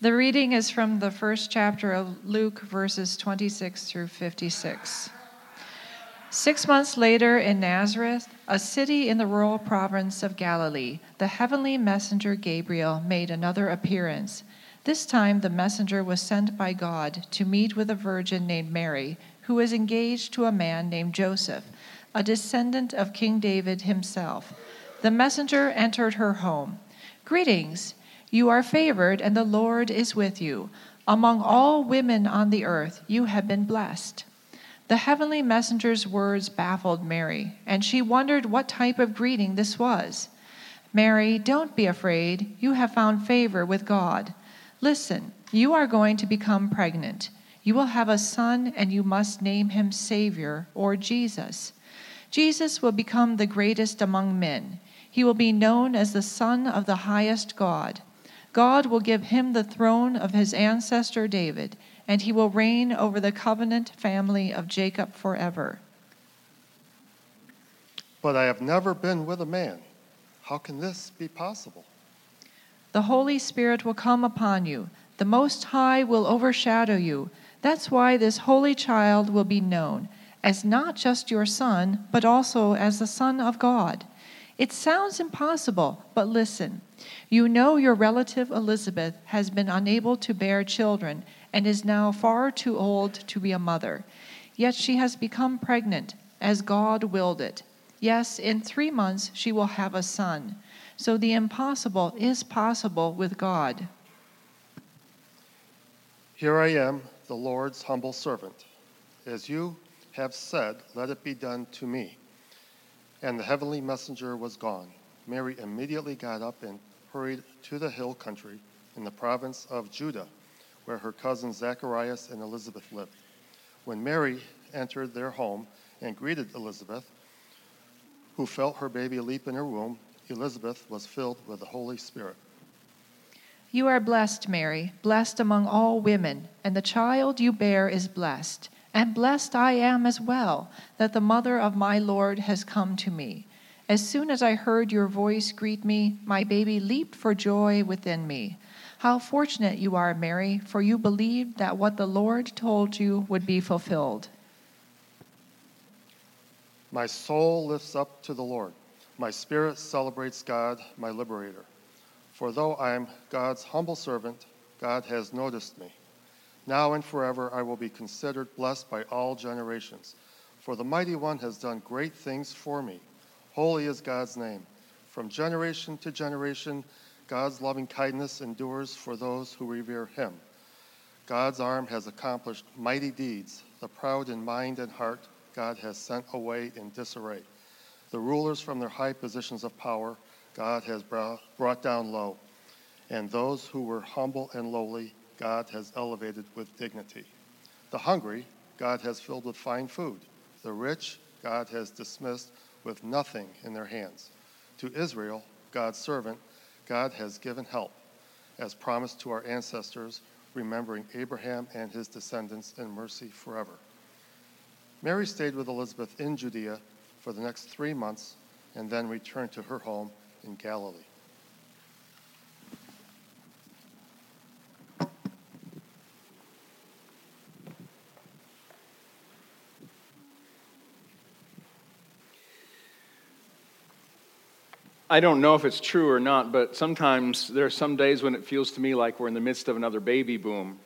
The reading is from the first chapter of Luke, verses 26 through 56. Six months later in Nazareth, a city in the rural province of Galilee, the heavenly messenger Gabriel made another appearance. This time the messenger was sent by God to meet with a virgin named Mary, who was engaged to a man named Joseph, a descendant of King David himself. The messenger entered her home. Greetings! You are favored, and the Lord is with you. Among all women on the earth, you have been blessed. The heavenly messenger's words baffled Mary, and she wondered what type of greeting this was. Mary, don't be afraid. You have found favor with God. Listen, you are going to become pregnant. You will have a son, and you must name him Savior or Jesus. Jesus will become the greatest among men. He will be known as the Son of the highest God. God will give him the throne of his ancestor David, and he will reign over the covenant family of Jacob forever. But I have never been with a man. How can this be possible? The Holy Spirit will come upon you. The Most High will overshadow you. That's why this holy child will be known as not just your son, but also as the Son of God. It sounds impossible, but listen. You know your relative Elizabeth has been unable to bear children and is now far too old to be a mother. Yet she has become pregnant, as God willed it. Yes, in three months she will have a son. So the impossible is possible with God. Here I am, the Lord's humble servant. As you have said, let it be done to me. And the heavenly messenger was gone. Mary immediately got up and hurried to the hill country in the province of Judah, where her cousins Zacharias and Elizabeth lived. When Mary entered their home and greeted Elizabeth, who felt her baby leap in her womb, Elizabeth was filled with the Holy Spirit. You are blessed, Mary, blessed among all women, and the child you bear is blessed. And blessed I am as well, that the mother of my Lord has come to me. As soon as I heard your voice greet me, my baby leaped for joy within me. How fortunate you are, Mary, for you believed that what the Lord told you would be fulfilled. My soul lifts up to the Lord. My spirit celebrates God, my liberator. For though I am God's humble servant, God has noticed me. Now and forever I will be considered blessed by all generations. For the mighty one has done great things for me. Holy is God's name. From generation to generation, God's loving kindness endures for those who revere him. God's arm has accomplished mighty deeds. The proud in mind and heart, God has sent away in disarray. The rulers from their high positions of power, God has brought down low. And those who were humble and lowly, God has elevated with dignity. The hungry, God has filled with fine food. The rich, God has dismissed with nothing in their hands. To Israel, God's servant, God has given help, as promised to our ancestors, remembering Abraham and his descendants in mercy forever. Mary stayed with Elizabeth in Judea for the next three months and then returned to her home in Galilee. I don't know if it's true or not, but sometimes there are some days when it feels to me like we're in the midst of another baby boom.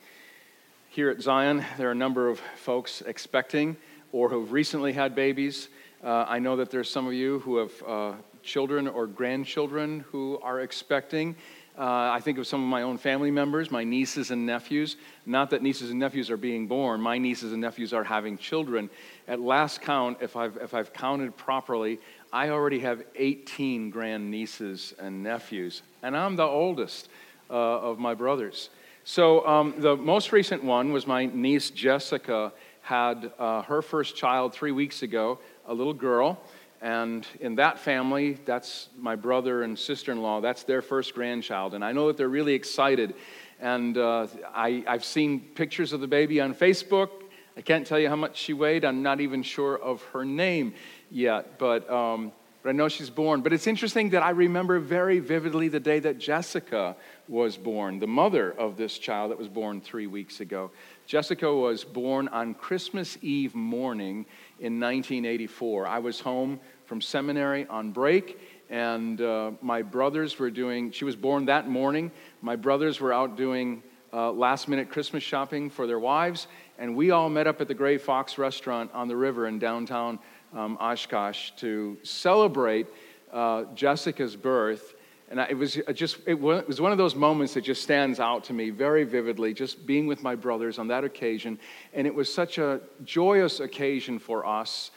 Here at Zion, there are a number of folks expecting or who've recently had babies. Uh, I know that there's some of you who have uh, children or grandchildren who are expecting. Uh, I think of some of my own family members, my nieces and nephews. Not that nieces and nephews are being born, my nieces and nephews are having children. At last count, if I've, if I've counted properly, I already have 18 grandnieces and nephews, and I'm the oldest uh, of my brothers. So um, the most recent one was my niece Jessica had uh, her first child three weeks ago, a little girl. And in that family, that's my brother and sister in law, that's their first grandchild. And I know that they're really excited. And uh, I, I've seen pictures of the baby on Facebook. I can't tell you how much she weighed. I'm not even sure of her name yet, but um, but I know she's born. But it's interesting that I remember very vividly the day that Jessica was born, the mother of this child that was born three weeks ago. Jessica was born on Christmas Eve morning in 1984. I was home from seminary on break, and uh, my brothers were doing, she was born that morning. My brothers were out doing uh, last minute Christmas shopping for their wives, and we all met up at the Gray Fox restaurant on the river in downtown um, Oshkosh to celebrate uh, Jessica's birth. And I, it was just, it was one of those moments that just stands out to me very vividly, just being with my brothers on that occasion. And it was such a joyous occasion for us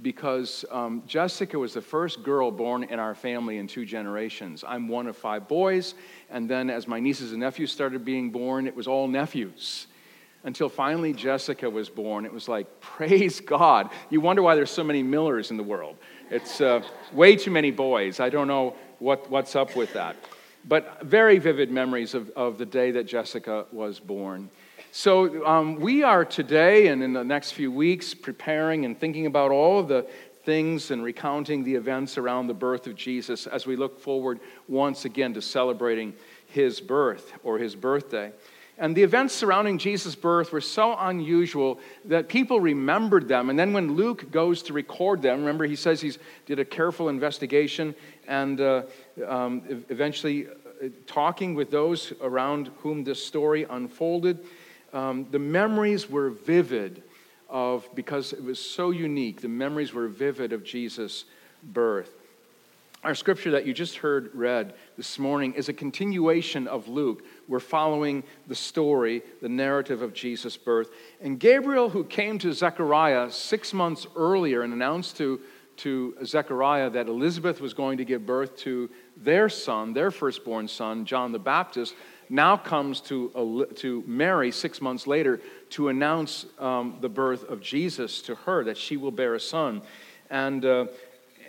because um, Jessica was the first girl born in our family in two generations. I'm one of five boys, and then as my nieces and nephews started being born, it was all nephews until finally Jessica was born. It was like, praise God. You wonder why there's so many Millers in the world. It's uh, way too many boys. I don't know what, what's up with that. But very vivid memories of, of the day that Jessica was born. So um, we are today and in the next few weeks preparing and thinking about all of the things and recounting the events around the birth of Jesus as we look forward once again to celebrating his birth or his birthday. And the events surrounding Jesus' birth were so unusual that people remembered them. And then when Luke goes to record them, remember he says he did a careful investigation and uh, um, eventually uh, talking with those around whom this story unfolded. Um, the memories were vivid of, because it was so unique, the memories were vivid of Jesus' birth. Our scripture that you just heard read this morning is a continuation of Luke. We're following the story, the narrative of Jesus' birth. And Gabriel, who came to Zechariah six months earlier and announced to, to Zechariah that Elizabeth was going to give birth to their son, their firstborn son, John the Baptist, now comes to, to Mary six months later to announce um, the birth of Jesus to her, that she will bear a son. And uh,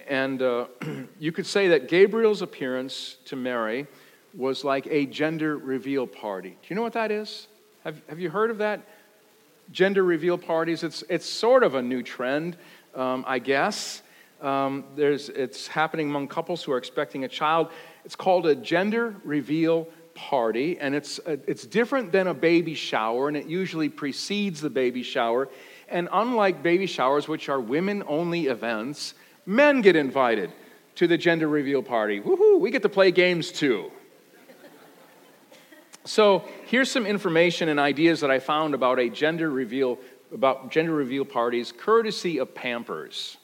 and uh, you could say that Gabriel's appearance to Mary was like a gender reveal party. Do you know what that is? Have, have you heard of that? Gender reveal parties. It's, it's sort of a new trend, um, I guess. Um, there's, it's happening among couples who are expecting a child. It's called a gender reveal party, and it's, uh, it's different than a baby shower, and it usually precedes the baby shower. And unlike baby showers, which are women only events, Men get invited to the gender reveal party. Woohoo, we get to play games too. So, here's some information and ideas that I found about a gender reveal about gender reveal parties courtesy of Pampers.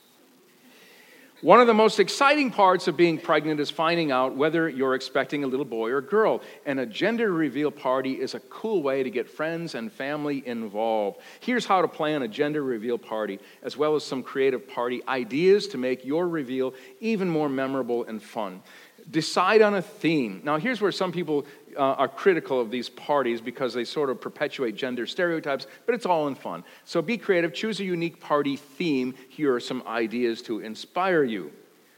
One of the most exciting parts of being pregnant is finding out whether you're expecting a little boy or girl. And a gender reveal party is a cool way to get friends and family involved. Here's how to plan a gender reveal party, as well as some creative party ideas to make your reveal even more memorable and fun. Decide on a theme. Now, here's where some people uh, are critical of these parties because they sort of perpetuate gender stereotypes, but it's all in fun. So be creative, choose a unique party theme. Here are some ideas to inspire you.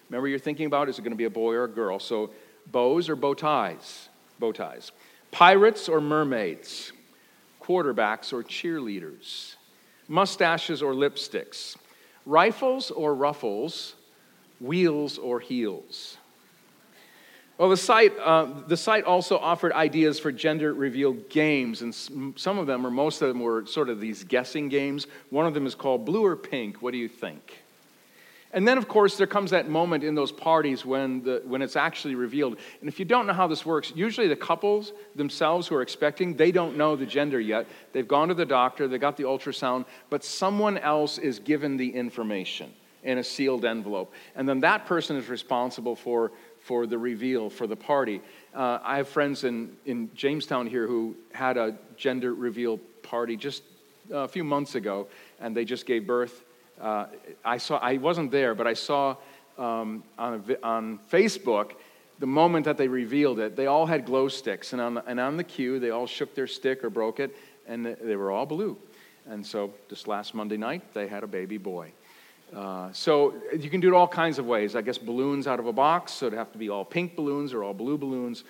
Remember, you're thinking about is it going to be a boy or a girl? So, bows or bow ties? Bow ties. Pirates or mermaids? Quarterbacks or cheerleaders? Mustaches or lipsticks? Rifles or ruffles? Wheels or heels? Well, the site, uh, the site also offered ideas for gender reveal games, and some of them, or most of them, were sort of these guessing games. One of them is called Blue or Pink. What do you think? And then, of course, there comes that moment in those parties when, the, when it's actually revealed. And if you don't know how this works, usually the couples themselves who are expecting, they don't know the gender yet. They've gone to the doctor, they got the ultrasound, but someone else is given the information in a sealed envelope. And then that person is responsible for for the reveal, for the party. Uh, I have friends in, in Jamestown here who had a gender reveal party just a few months ago, and they just gave birth. Uh, I saw, I wasn't there, but I saw um, on, a, on Facebook the moment that they revealed it. They all had glow sticks, and on, the, and on the cue, they all shook their stick or broke it, and they were all blue. And so, this last Monday night, they had a baby boy. Uh, so you can do it all kinds of ways. I guess balloons out of a box, so it'd have to be all pink balloons or all blue balloons.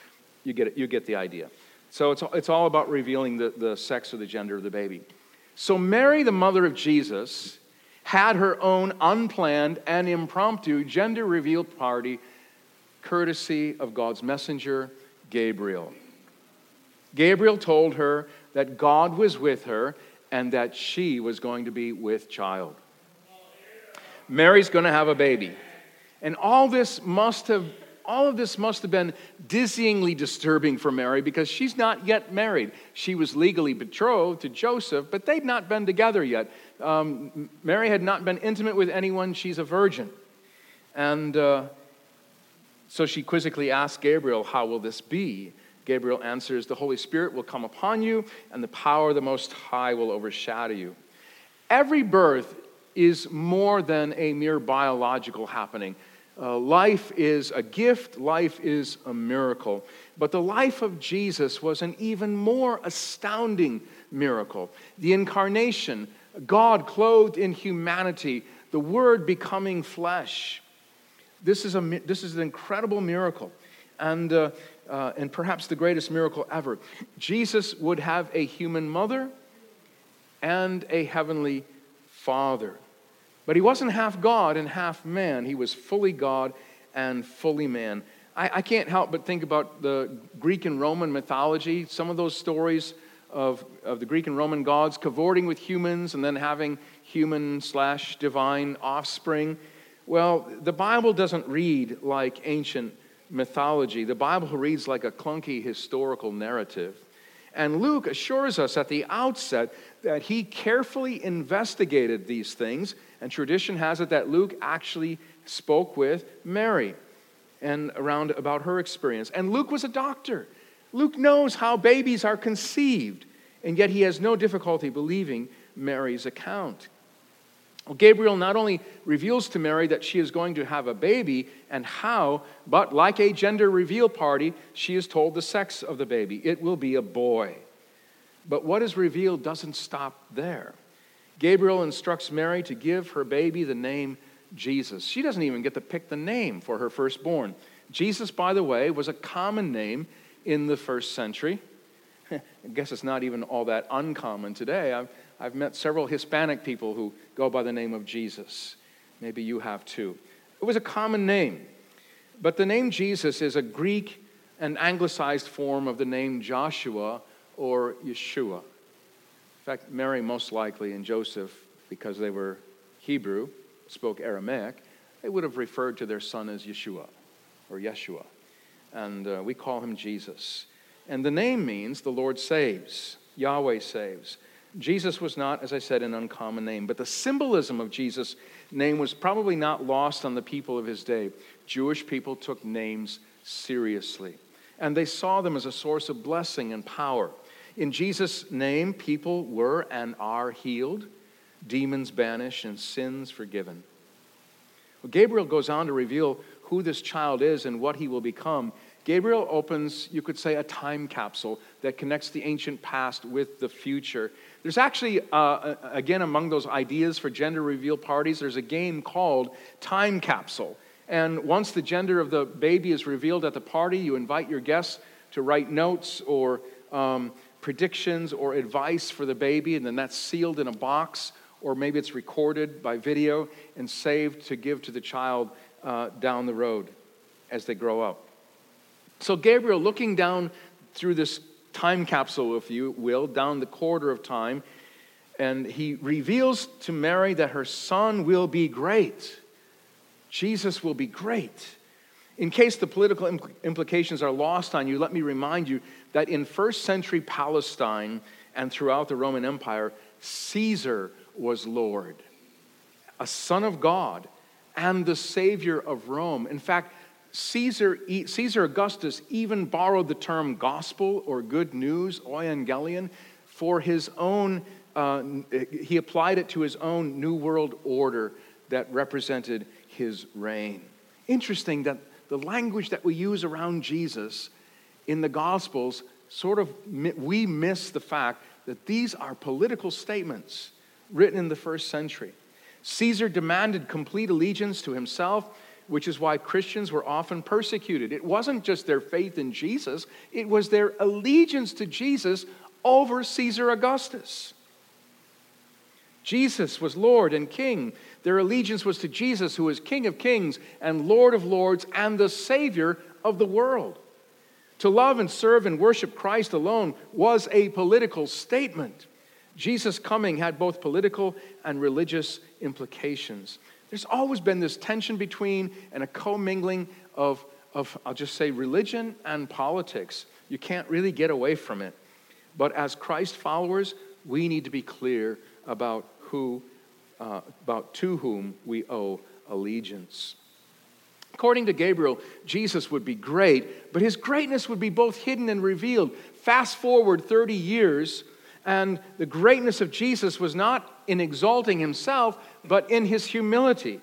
You get, it, you get the idea. So it's, it's all about revealing the, the sex or the gender of the baby. So Mary, the mother of Jesus, had her own unplanned and impromptu gender reveal party, courtesy of God's messenger, Gabriel. Gabriel told her that God was with her and that she was going to be with child. Mary's going to have a baby. And all this must have all of this must have been dizzyingly disturbing for Mary because she's not yet married. She was legally betrothed to Joseph, but they'd not been together yet. Um, Mary had not been intimate with anyone. She's a virgin. And uh, so she quizzically asked Gabriel, How will this be? Gabriel answers, The Holy Spirit will come upon you, and the power of the Most High will overshadow you. Every birth is more than a mere biological happening. Uh, life is a gift, life is a miracle. But the life of Jesus was an even more astounding miracle. The incarnation, God clothed in humanity, the Word becoming flesh. This is, a, this is an incredible miracle. And, uh, uh, and perhaps the greatest miracle ever. Jesus would have a human mother and a heavenly father. But he wasn't half God and half man, he was fully God and fully man. I, I can't help but think about the Greek and Roman mythology, some of those stories of, of the Greek and Roman gods cavorting with humans and then having human slash divine offspring. Well, the Bible doesn't read like ancient mythology. The Bible reads like a clunky historical narrative. And Luke assures us at the outset that he carefully investigated these things, and tradition has it that Luke actually spoke with Mary and around about her experience. And Luke was a doctor. Luke knows how babies are conceived, and yet he has no difficulty believing Mary's account. Well, Gabriel not only reveals to Mary that she is going to have a baby and how, but like a gender reveal party, she is told the sex of the baby. It will be a boy. But what is revealed doesn't stop there. Gabriel instructs Mary to give her baby the name Jesus. She doesn't even get to pick the name for her firstborn. Jesus, by the way, was a common name in the first century. I guess it's not even all that uncommon today. I've, I've met several Hispanic people who go by the name of Jesus. Maybe you have too. It was a common name. But the name Jesus is a Greek and anglicized form of the name Joshua or Yeshua. In fact, Mary, most likely, and Joseph, because they were Hebrew, spoke Aramaic, they would have referred to their son as Yeshua or Yeshua. And uh, we call him Jesus. And the name means the Lord saves, Yahweh saves. Jesus was not, as I said, an uncommon name, but the symbolism of Jesus' name was probably not lost on the people of his day. Jewish people took names seriously, and they saw them as a source of blessing and power. In Jesus' name, people were and are healed, demons banished, and sins forgiven. Well, Gabriel goes on to reveal who this child is and what he will become Gabriel opens, you could say, a time capsule that connects the ancient past with the future. There's actually, uh, again, among those ideas for gender reveal parties, there's a game called Time Capsule. And once the gender of the baby is revealed at the party, you invite your guests to write notes or um, predictions or advice for the baby, and then that's sealed in a box, or maybe it's recorded by video and saved to give to the child uh, down the road as they grow up. So, Gabriel, looking down through this time capsule, if you will, down the corridor of time, and he reveals to Mary that her son will be great. Jesus will be great. In case the political impl- implications are lost on you, let me remind you that in first century Palestine and throughout the Roman Empire, Caesar was Lord, a son of God, and the Savior of Rome. In fact, Caesar, Caesar Augustus even borrowed the term gospel or good news, euangelion, for his own, uh, he applied it to his own New World Order that represented his reign. Interesting that the language that we use around Jesus in the Gospels sort of, we miss the fact that these are political statements written in the first century. Caesar demanded complete allegiance to himself which is why Christians were often persecuted. It wasn't just their faith in Jesus, it was their allegiance to Jesus over Caesar Augustus. Jesus was Lord and King. Their allegiance was to Jesus, who is King of kings and Lord of lords and the Savior of the world. To love and serve and worship Christ alone was a political statement. Jesus' coming had both political and religious implications. There's always been this tension between and a commingling of, of, I'll just say, religion and politics. You can't really get away from it. But as Christ followers, we need to be clear about who, uh, about to whom we owe allegiance. According to Gabriel, Jesus would be great, but his greatness would be both hidden and revealed. Fast forward 30 years, and the greatness of Jesus was not in exalting himself, but in his humility.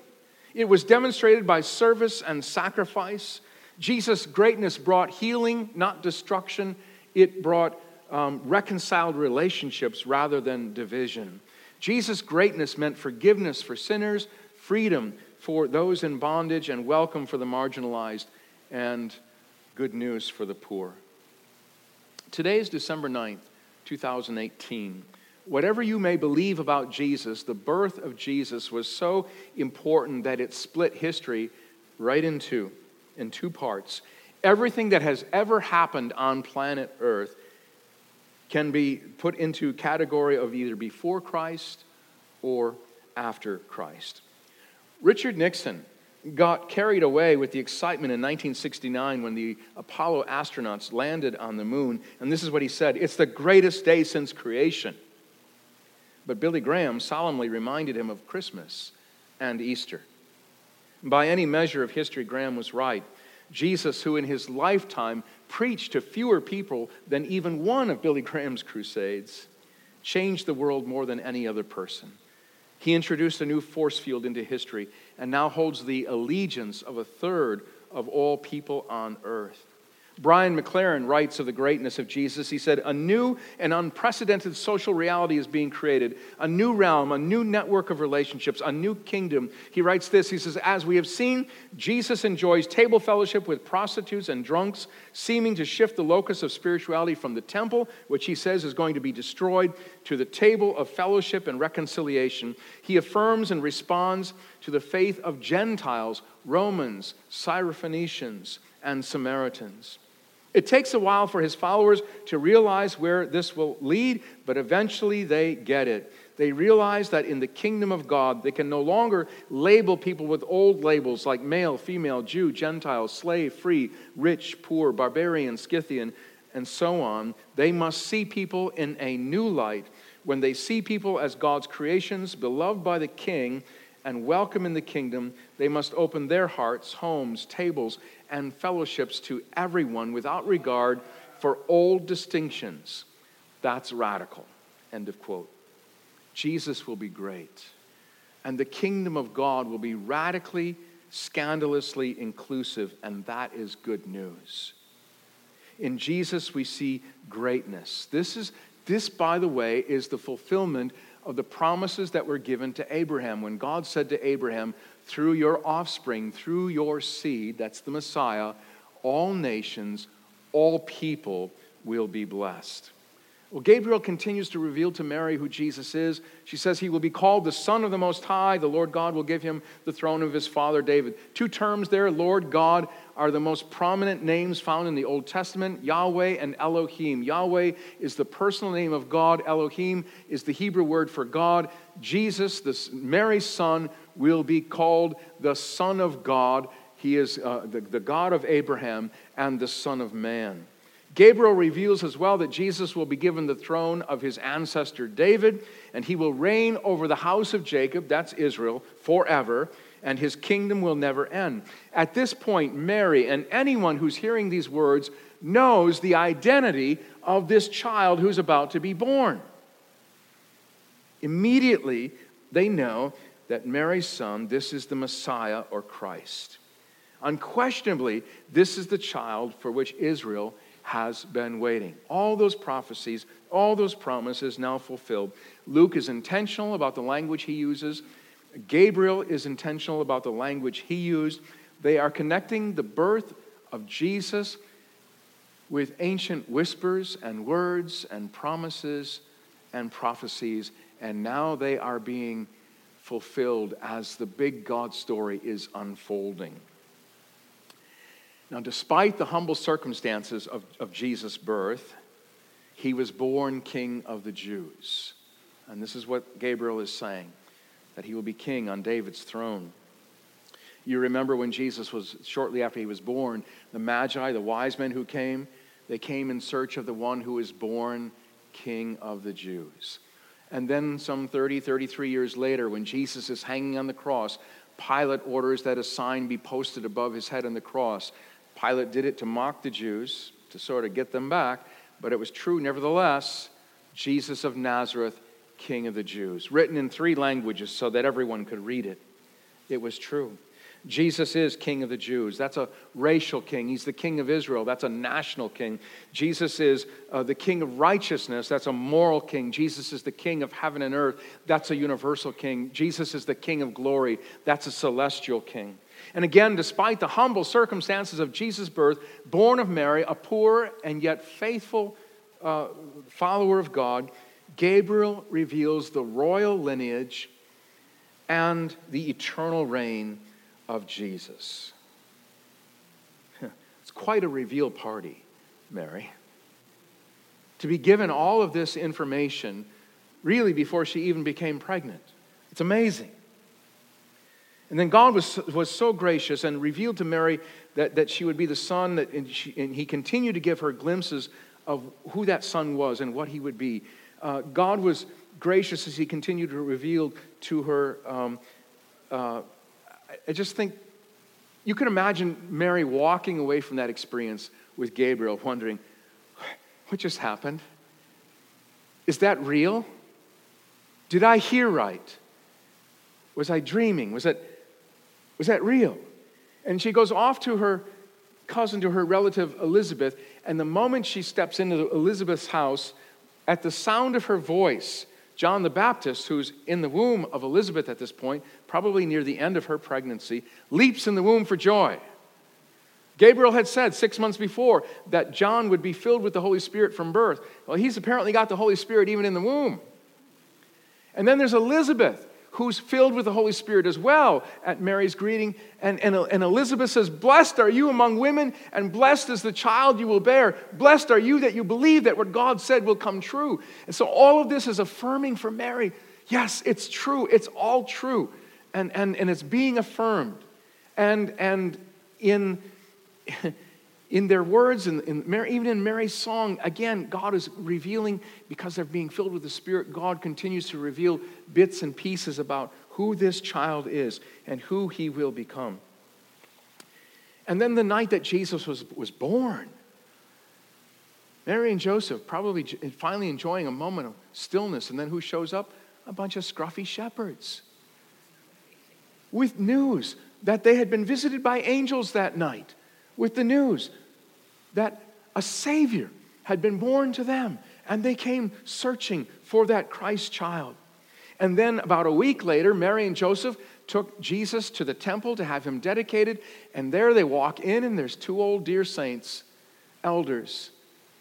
It was demonstrated by service and sacrifice. Jesus' greatness brought healing, not destruction. It brought um, reconciled relationships rather than division. Jesus' greatness meant forgiveness for sinners, freedom for those in bondage, and welcome for the marginalized, and good news for the poor. Today is December 9th, 2018. Whatever you may believe about Jesus, the birth of Jesus was so important that it split history right in two, in two parts. Everything that has ever happened on planet Earth can be put into category of either before Christ or after Christ. Richard Nixon got carried away with the excitement in 1969 when the Apollo astronauts landed on the moon, and this is what he said It's the greatest day since creation. But Billy Graham solemnly reminded him of Christmas and Easter. By any measure of history, Graham was right. Jesus, who in his lifetime preached to fewer people than even one of Billy Graham's crusades, changed the world more than any other person. He introduced a new force field into history and now holds the allegiance of a third of all people on earth. Brian McLaren writes of the greatness of Jesus. He said, A new and unprecedented social reality is being created, a new realm, a new network of relationships, a new kingdom. He writes this He says, As we have seen, Jesus enjoys table fellowship with prostitutes and drunks, seeming to shift the locus of spirituality from the temple, which he says is going to be destroyed, to the table of fellowship and reconciliation. He affirms and responds to the faith of Gentiles, Romans, Syrophoenicians, and Samaritans. It takes a while for his followers to realize where this will lead, but eventually they get it. They realize that in the kingdom of God, they can no longer label people with old labels like male, female, Jew, Gentile, slave, free, rich, poor, barbarian, Scythian, and so on. They must see people in a new light. When they see people as God's creations, beloved by the king, and welcome in the kingdom, they must open their hearts, homes, tables, and fellowships to everyone without regard for old distinctions. That's radical. End of quote. Jesus will be great, and the kingdom of God will be radically, scandalously inclusive, and that is good news. In Jesus, we see greatness. This is this, by the way, is the fulfillment of the promises that were given to Abraham. When God said to Abraham, through your offspring, through your seed, that's the Messiah, all nations, all people will be blessed. Well, Gabriel continues to reveal to Mary who Jesus is. She says he will be called the Son of the Most High. The Lord God will give him the throne of his father David. Two terms there, Lord God, are the most prominent names found in the Old Testament Yahweh and Elohim. Yahweh is the personal name of God, Elohim is the Hebrew word for God. Jesus, this Mary's son, will be called the Son of God. He is uh, the, the God of Abraham and the Son of Man. Gabriel reveals as well that Jesus will be given the throne of his ancestor David, and he will reign over the house of Jacob, that's Israel, forever, and his kingdom will never end. At this point, Mary and anyone who's hearing these words knows the identity of this child who's about to be born. Immediately, they know that Mary's son, this is the Messiah or Christ. Unquestionably, this is the child for which Israel has been waiting. All those prophecies, all those promises now fulfilled. Luke is intentional about the language he uses. Gabriel is intentional about the language he used. They are connecting the birth of Jesus with ancient whispers and words and promises and prophecies And now they are being fulfilled as the big God story is unfolding. Now, despite the humble circumstances of, of Jesus' birth, he was born king of the Jews. And this is what Gabriel is saying that he will be king on David's throne. You remember when Jesus was, shortly after he was born, the Magi, the wise men who came, they came in search of the one who is born king of the Jews. And then, some 30, 33 years later, when Jesus is hanging on the cross, Pilate orders that a sign be posted above his head on the cross. Pilate did it to mock the Jews, to sort of get them back, but it was true nevertheless Jesus of Nazareth, King of the Jews. Written in three languages so that everyone could read it. It was true. Jesus is King of the Jews. That's a racial king. He's the King of Israel. That's a national king. Jesus is uh, the King of righteousness. That's a moral king. Jesus is the King of heaven and earth. That's a universal king. Jesus is the King of glory. That's a celestial king. And again, despite the humble circumstances of Jesus' birth, born of Mary, a poor and yet faithful uh, follower of God, Gabriel reveals the royal lineage and the eternal reign of Jesus. It's quite a reveal party, Mary. To be given all of this information really before she even became pregnant. It's amazing. And then God was, was so gracious and revealed to Mary that, that she would be the son, that, and, she, and he continued to give her glimpses of who that son was and what he would be. Uh, God was gracious as he continued to reveal to her um, uh, I just think you can imagine Mary walking away from that experience with Gabriel, wondering, what just happened? Is that real? Did I hear right? Was I dreaming? Was that, was that real? And she goes off to her cousin, to her relative Elizabeth, and the moment she steps into Elizabeth's house, at the sound of her voice, John the Baptist, who's in the womb of Elizabeth at this point, probably near the end of her pregnancy, leaps in the womb for joy. Gabriel had said six months before that John would be filled with the Holy Spirit from birth. Well, he's apparently got the Holy Spirit even in the womb. And then there's Elizabeth, who's filled with the Holy Spirit as well at Mary's greeting. And, and, and Elizabeth says, Blessed are you among women, and blessed is the child you will bear. Blessed are you that you believe that what God said will come true. And so all of this is affirming for Mary yes, it's true, it's all true. And, and, and it's being affirmed. And, and in. in their words, and even in Mary's song, again, God is revealing, because they're being filled with the Spirit, God continues to reveal bits and pieces about who this child is and who he will become. And then the night that Jesus was, was born, Mary and Joseph probably finally enjoying a moment of stillness, and then who shows up? A bunch of scruffy shepherds with news that they had been visited by angels that night with the news that a Savior had been born to them, and they came searching for that Christ child. And then, about a week later, Mary and Joseph took Jesus to the temple to have him dedicated, and there they walk in, and there's two old dear saints, elders,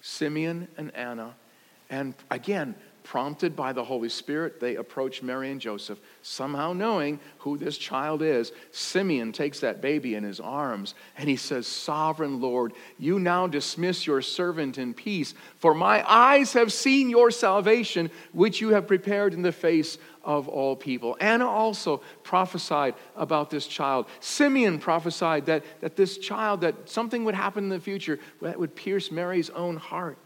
Simeon and Anna. And again, prompted by the Holy Spirit, they approach Mary and Joseph, somehow knowing who this child is. Simeon takes that baby in his arms and he says, Sovereign Lord, you now dismiss your servant in peace, for my eyes have seen your salvation, which you have prepared in the face of all people. Anna also prophesied about this child. Simeon prophesied that, that this child, that something would happen in the future that would pierce Mary's own heart.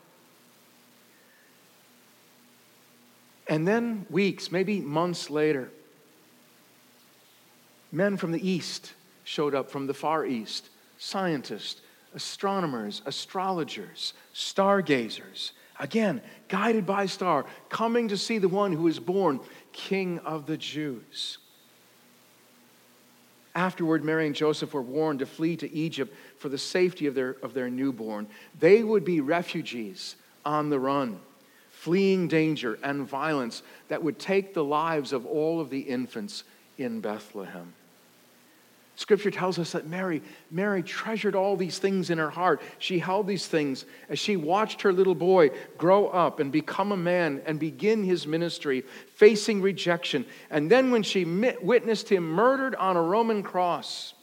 And then, weeks, maybe months later, men from the East showed up from the Far East scientists, astronomers, astrologers, stargazers. Again, guided by star, coming to see the one who is born King of the Jews. Afterward, Mary and Joseph were warned to flee to Egypt for the safety of their, of their newborn. They would be refugees on the run fleeing danger and violence that would take the lives of all of the infants in Bethlehem. Scripture tells us that Mary, Mary treasured all these things in her heart. She held these things as she watched her little boy grow up and become a man and begin his ministry, facing rejection. And then when she witnessed him murdered on a Roman cross,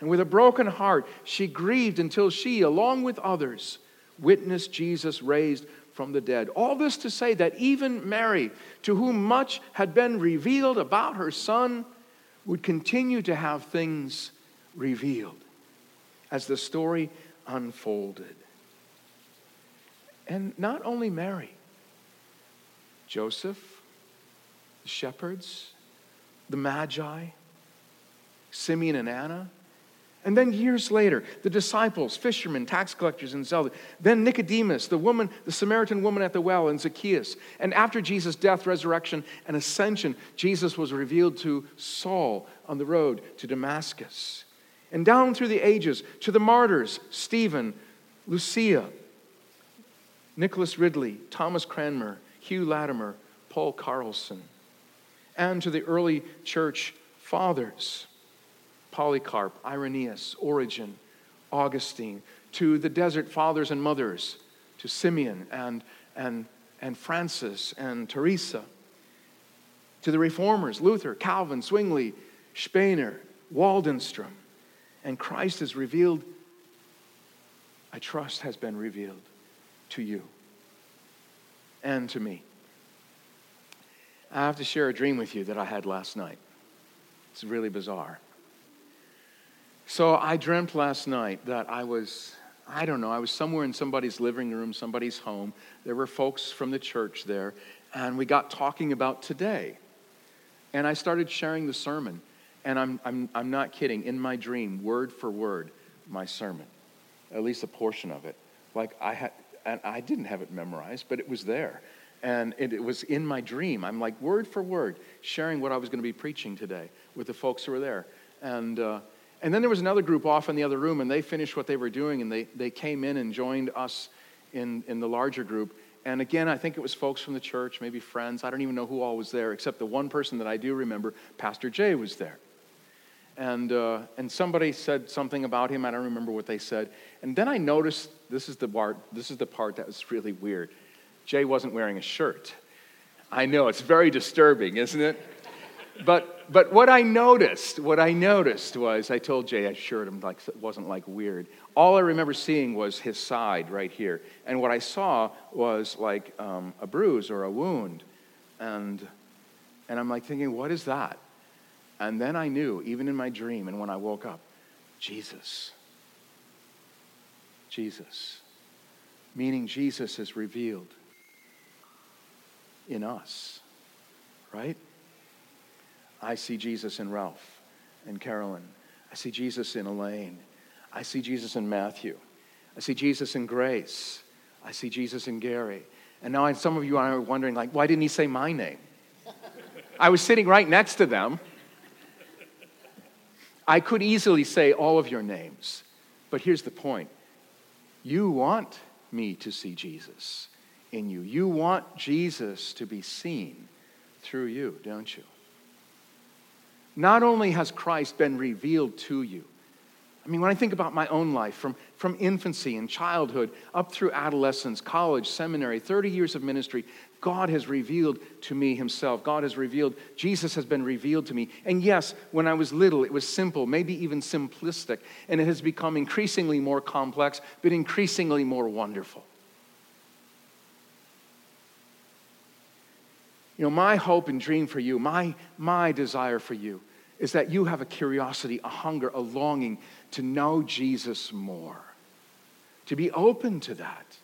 and with a broken heart, she grieved until she, along with others, witnessed Jesus raised from the dead. All this to say that even Mary, to whom much had been revealed about her son, would continue to have things revealed as the story unfolded. And not only Mary, Joseph, the shepherds, the Magi, Simeon and Anna, and then years later, the disciples, fishermen, tax collectors, and zealots. Then Nicodemus, the woman, the Samaritan woman at the well, and Zacchaeus. And after Jesus' death, resurrection, and ascension, Jesus was revealed to Saul on the road to Damascus. And down through the ages to the martyrs, Stephen, Lucia, Nicholas Ridley, Thomas Cranmer, Hugh Latimer, Paul Carlson, and to the early church fathers. Polycarp, Irenaeus, Origen, Augustine, to the desert fathers and mothers, to Simeon and, and, and Francis and Teresa, to the reformers, Luther, Calvin, Zwingli, Spener, Waldenstrom. And Christ is revealed, I trust, has been revealed to you and to me. I have to share a dream with you that I had last night. It's really bizarre. So I dreamt last night that I was, I don't know, I was somewhere in somebody's living room, somebody's home. There were folks from the church there, and we got talking about today. And I started sharing the sermon. And I'm, I'm, I'm not kidding, in my dream, word for word, my sermon, at least a portion of it. Like I had, and I didn't have it memorized, but it was there. And it, it was in my dream. I'm like, word for word, sharing what I was going to be preaching today with the folks who were there. And, uh, and then there was another group off in the other room, and they finished what they were doing, and they, they came in and joined us in, in the larger group. And again, I think it was folks from the church, maybe friends. I don't even know who all was there, except the one person that I do remember, Pastor Jay, was there. And, uh, and somebody said something about him. I don't remember what they said. And then I noticed this is the part, this is the part that was really weird. Jay wasn't wearing a shirt. I know, it's very disturbing, isn't it? But, but what I noticed, what I noticed was, I told Jay I assured him like it wasn't like weird. All I remember seeing was his side right here, and what I saw was like um, a bruise or a wound, and and I'm like thinking, what is that? And then I knew, even in my dream, and when I woke up, Jesus. Jesus. Meaning Jesus is revealed in us, right? I see Jesus in Ralph and Carolyn. I see Jesus in Elaine. I see Jesus in Matthew. I see Jesus in Grace. I see Jesus in Gary. And now some of you are wondering, like, why didn't he say my name? I was sitting right next to them. I could easily say all of your names, but here's the point. You want me to see Jesus in you. You want Jesus to be seen through you, don't you? Not only has Christ been revealed to you, I mean, when I think about my own life, from, from infancy and childhood up through adolescence, college, seminary, 30 years of ministry, God has revealed to me Himself. God has revealed, Jesus has been revealed to me. And yes, when I was little, it was simple, maybe even simplistic, and it has become increasingly more complex, but increasingly more wonderful. You know, my hope and dream for you, my, my desire for you, is that you have a curiosity, a hunger, a longing to know Jesus more, to be open to that,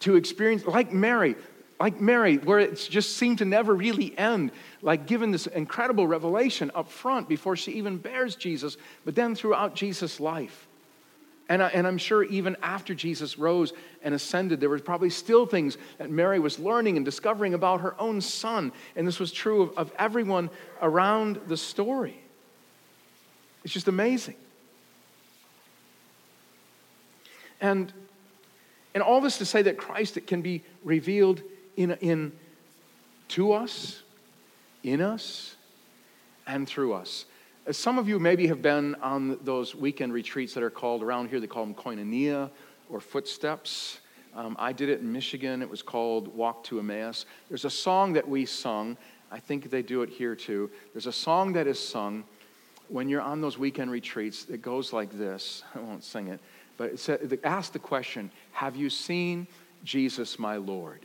to experience, like Mary, like Mary, where it just seemed to never really end, like given this incredible revelation up front before she even bears Jesus, but then throughout Jesus' life. And, I, I'm sure even after Jesus rose and ascended, there were probably still things that Mary was learning and discovering about her own son. And this was true of, of everyone around the story. It's just amazing. And, and all this to say that Christ can be revealed in, in, to us, in us, and through us. Some of you maybe have been on those weekend retreats that are called around here, they call them koinonia or footsteps. Um, I did it in Michigan. It was called Walk to Emmaus. There's a song that we sung. I think they do it here too. There's a song that is sung when you're on those weekend retreats that goes like this. I won't sing it, but it, said, ask the question Have you seen Jesus, my Lord?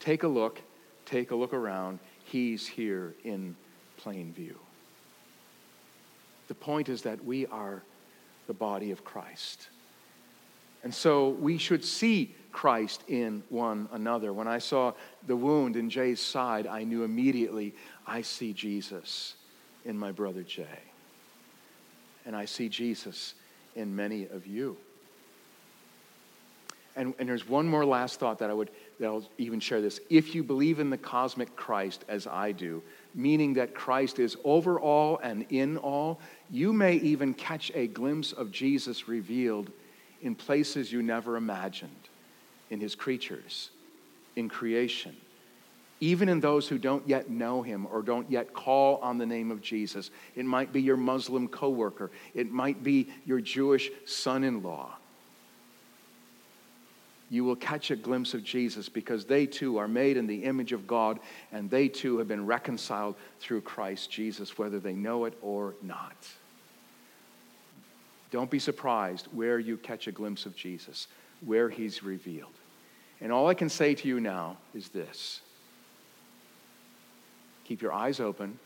Take a look, take a look around. He's here in plain view. The point is that we are the body of Christ. And so we should see Christ in one another. When I saw the wound in Jay's side, I knew immediately I see Jesus in my brother Jay. And I see Jesus in many of you. And, and there's one more last thought that I would that I'll even share this. If you believe in the cosmic Christ as I do, meaning that Christ is over all and in all, you may even catch a glimpse of Jesus revealed in places you never imagined, in his creatures, in creation, even in those who don't yet know him or don't yet call on the name of Jesus. It might be your Muslim coworker, it might be your Jewish son-in-law. You will catch a glimpse of Jesus because they too are made in the image of God and they too have been reconciled through Christ Jesus, whether they know it or not. Don't be surprised where you catch a glimpse of Jesus, where he's revealed. And all I can say to you now is this keep your eyes open.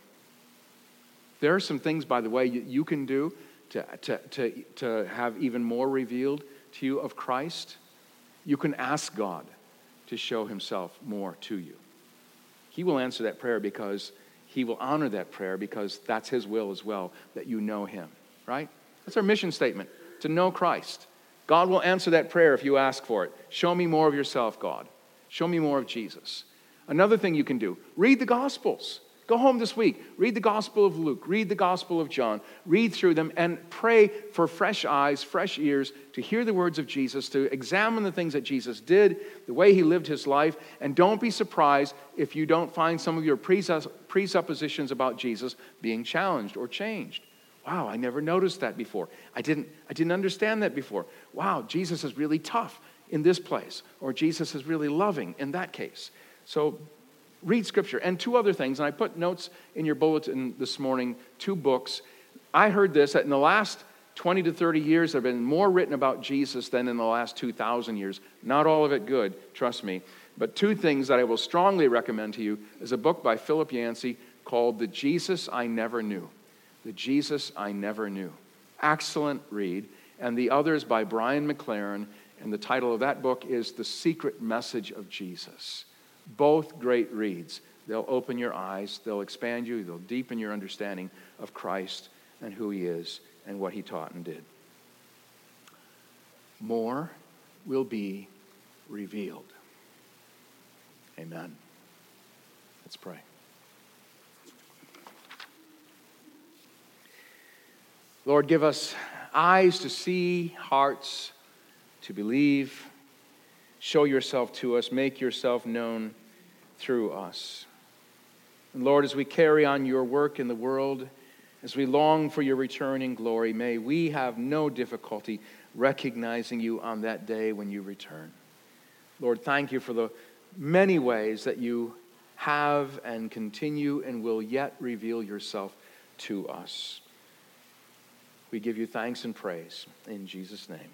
There are some things, by the way, you can do to, to, to, to have even more revealed to you of Christ. You can ask God to show himself more to you. He will answer that prayer because he will honor that prayer because that's his will as well, that you know him, right? That's our mission statement to know Christ. God will answer that prayer if you ask for it. Show me more of yourself, God. Show me more of Jesus. Another thing you can do read the Gospels. Go home this week, read the Gospel of Luke, read the Gospel of John, read through them, and pray for fresh eyes, fresh ears to hear the words of Jesus, to examine the things that Jesus did, the way he lived his life, and don't be surprised if you don't find some of your presuppositions about Jesus being challenged or changed. Wow, I never noticed that before. I didn't, I didn't understand that before. Wow, Jesus is really tough in this place, or Jesus is really loving in that case. So read scripture. And two other things, and I put notes in your bulletin this morning, two books. I heard this that in the last 20 to 30 years, there have been more written about Jesus than in the last 2,000 years. Not all of it good, trust me. But two things that I will strongly recommend to you is a book by Philip Yancey called The Jesus I Never Knew. The Jesus I Never Knew. Excellent read. And the other is by Brian McLaren, and the title of that book is The Secret Message of Jesus. Both great reads. They'll open your eyes, they'll expand you, they'll deepen your understanding of Christ and who he is and what he taught and did. More will be revealed. Amen. Let's pray. Lord, give us eyes to see, hearts to believe. Show yourself to us, make yourself known through us. And Lord, as we carry on your work in the world, as we long for your return in glory, may we have no difficulty recognizing you on that day when you return. Lord, thank you for the many ways that you have and continue and will yet reveal yourself to us. We give you thanks and praise. In Jesus' name,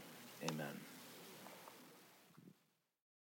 amen.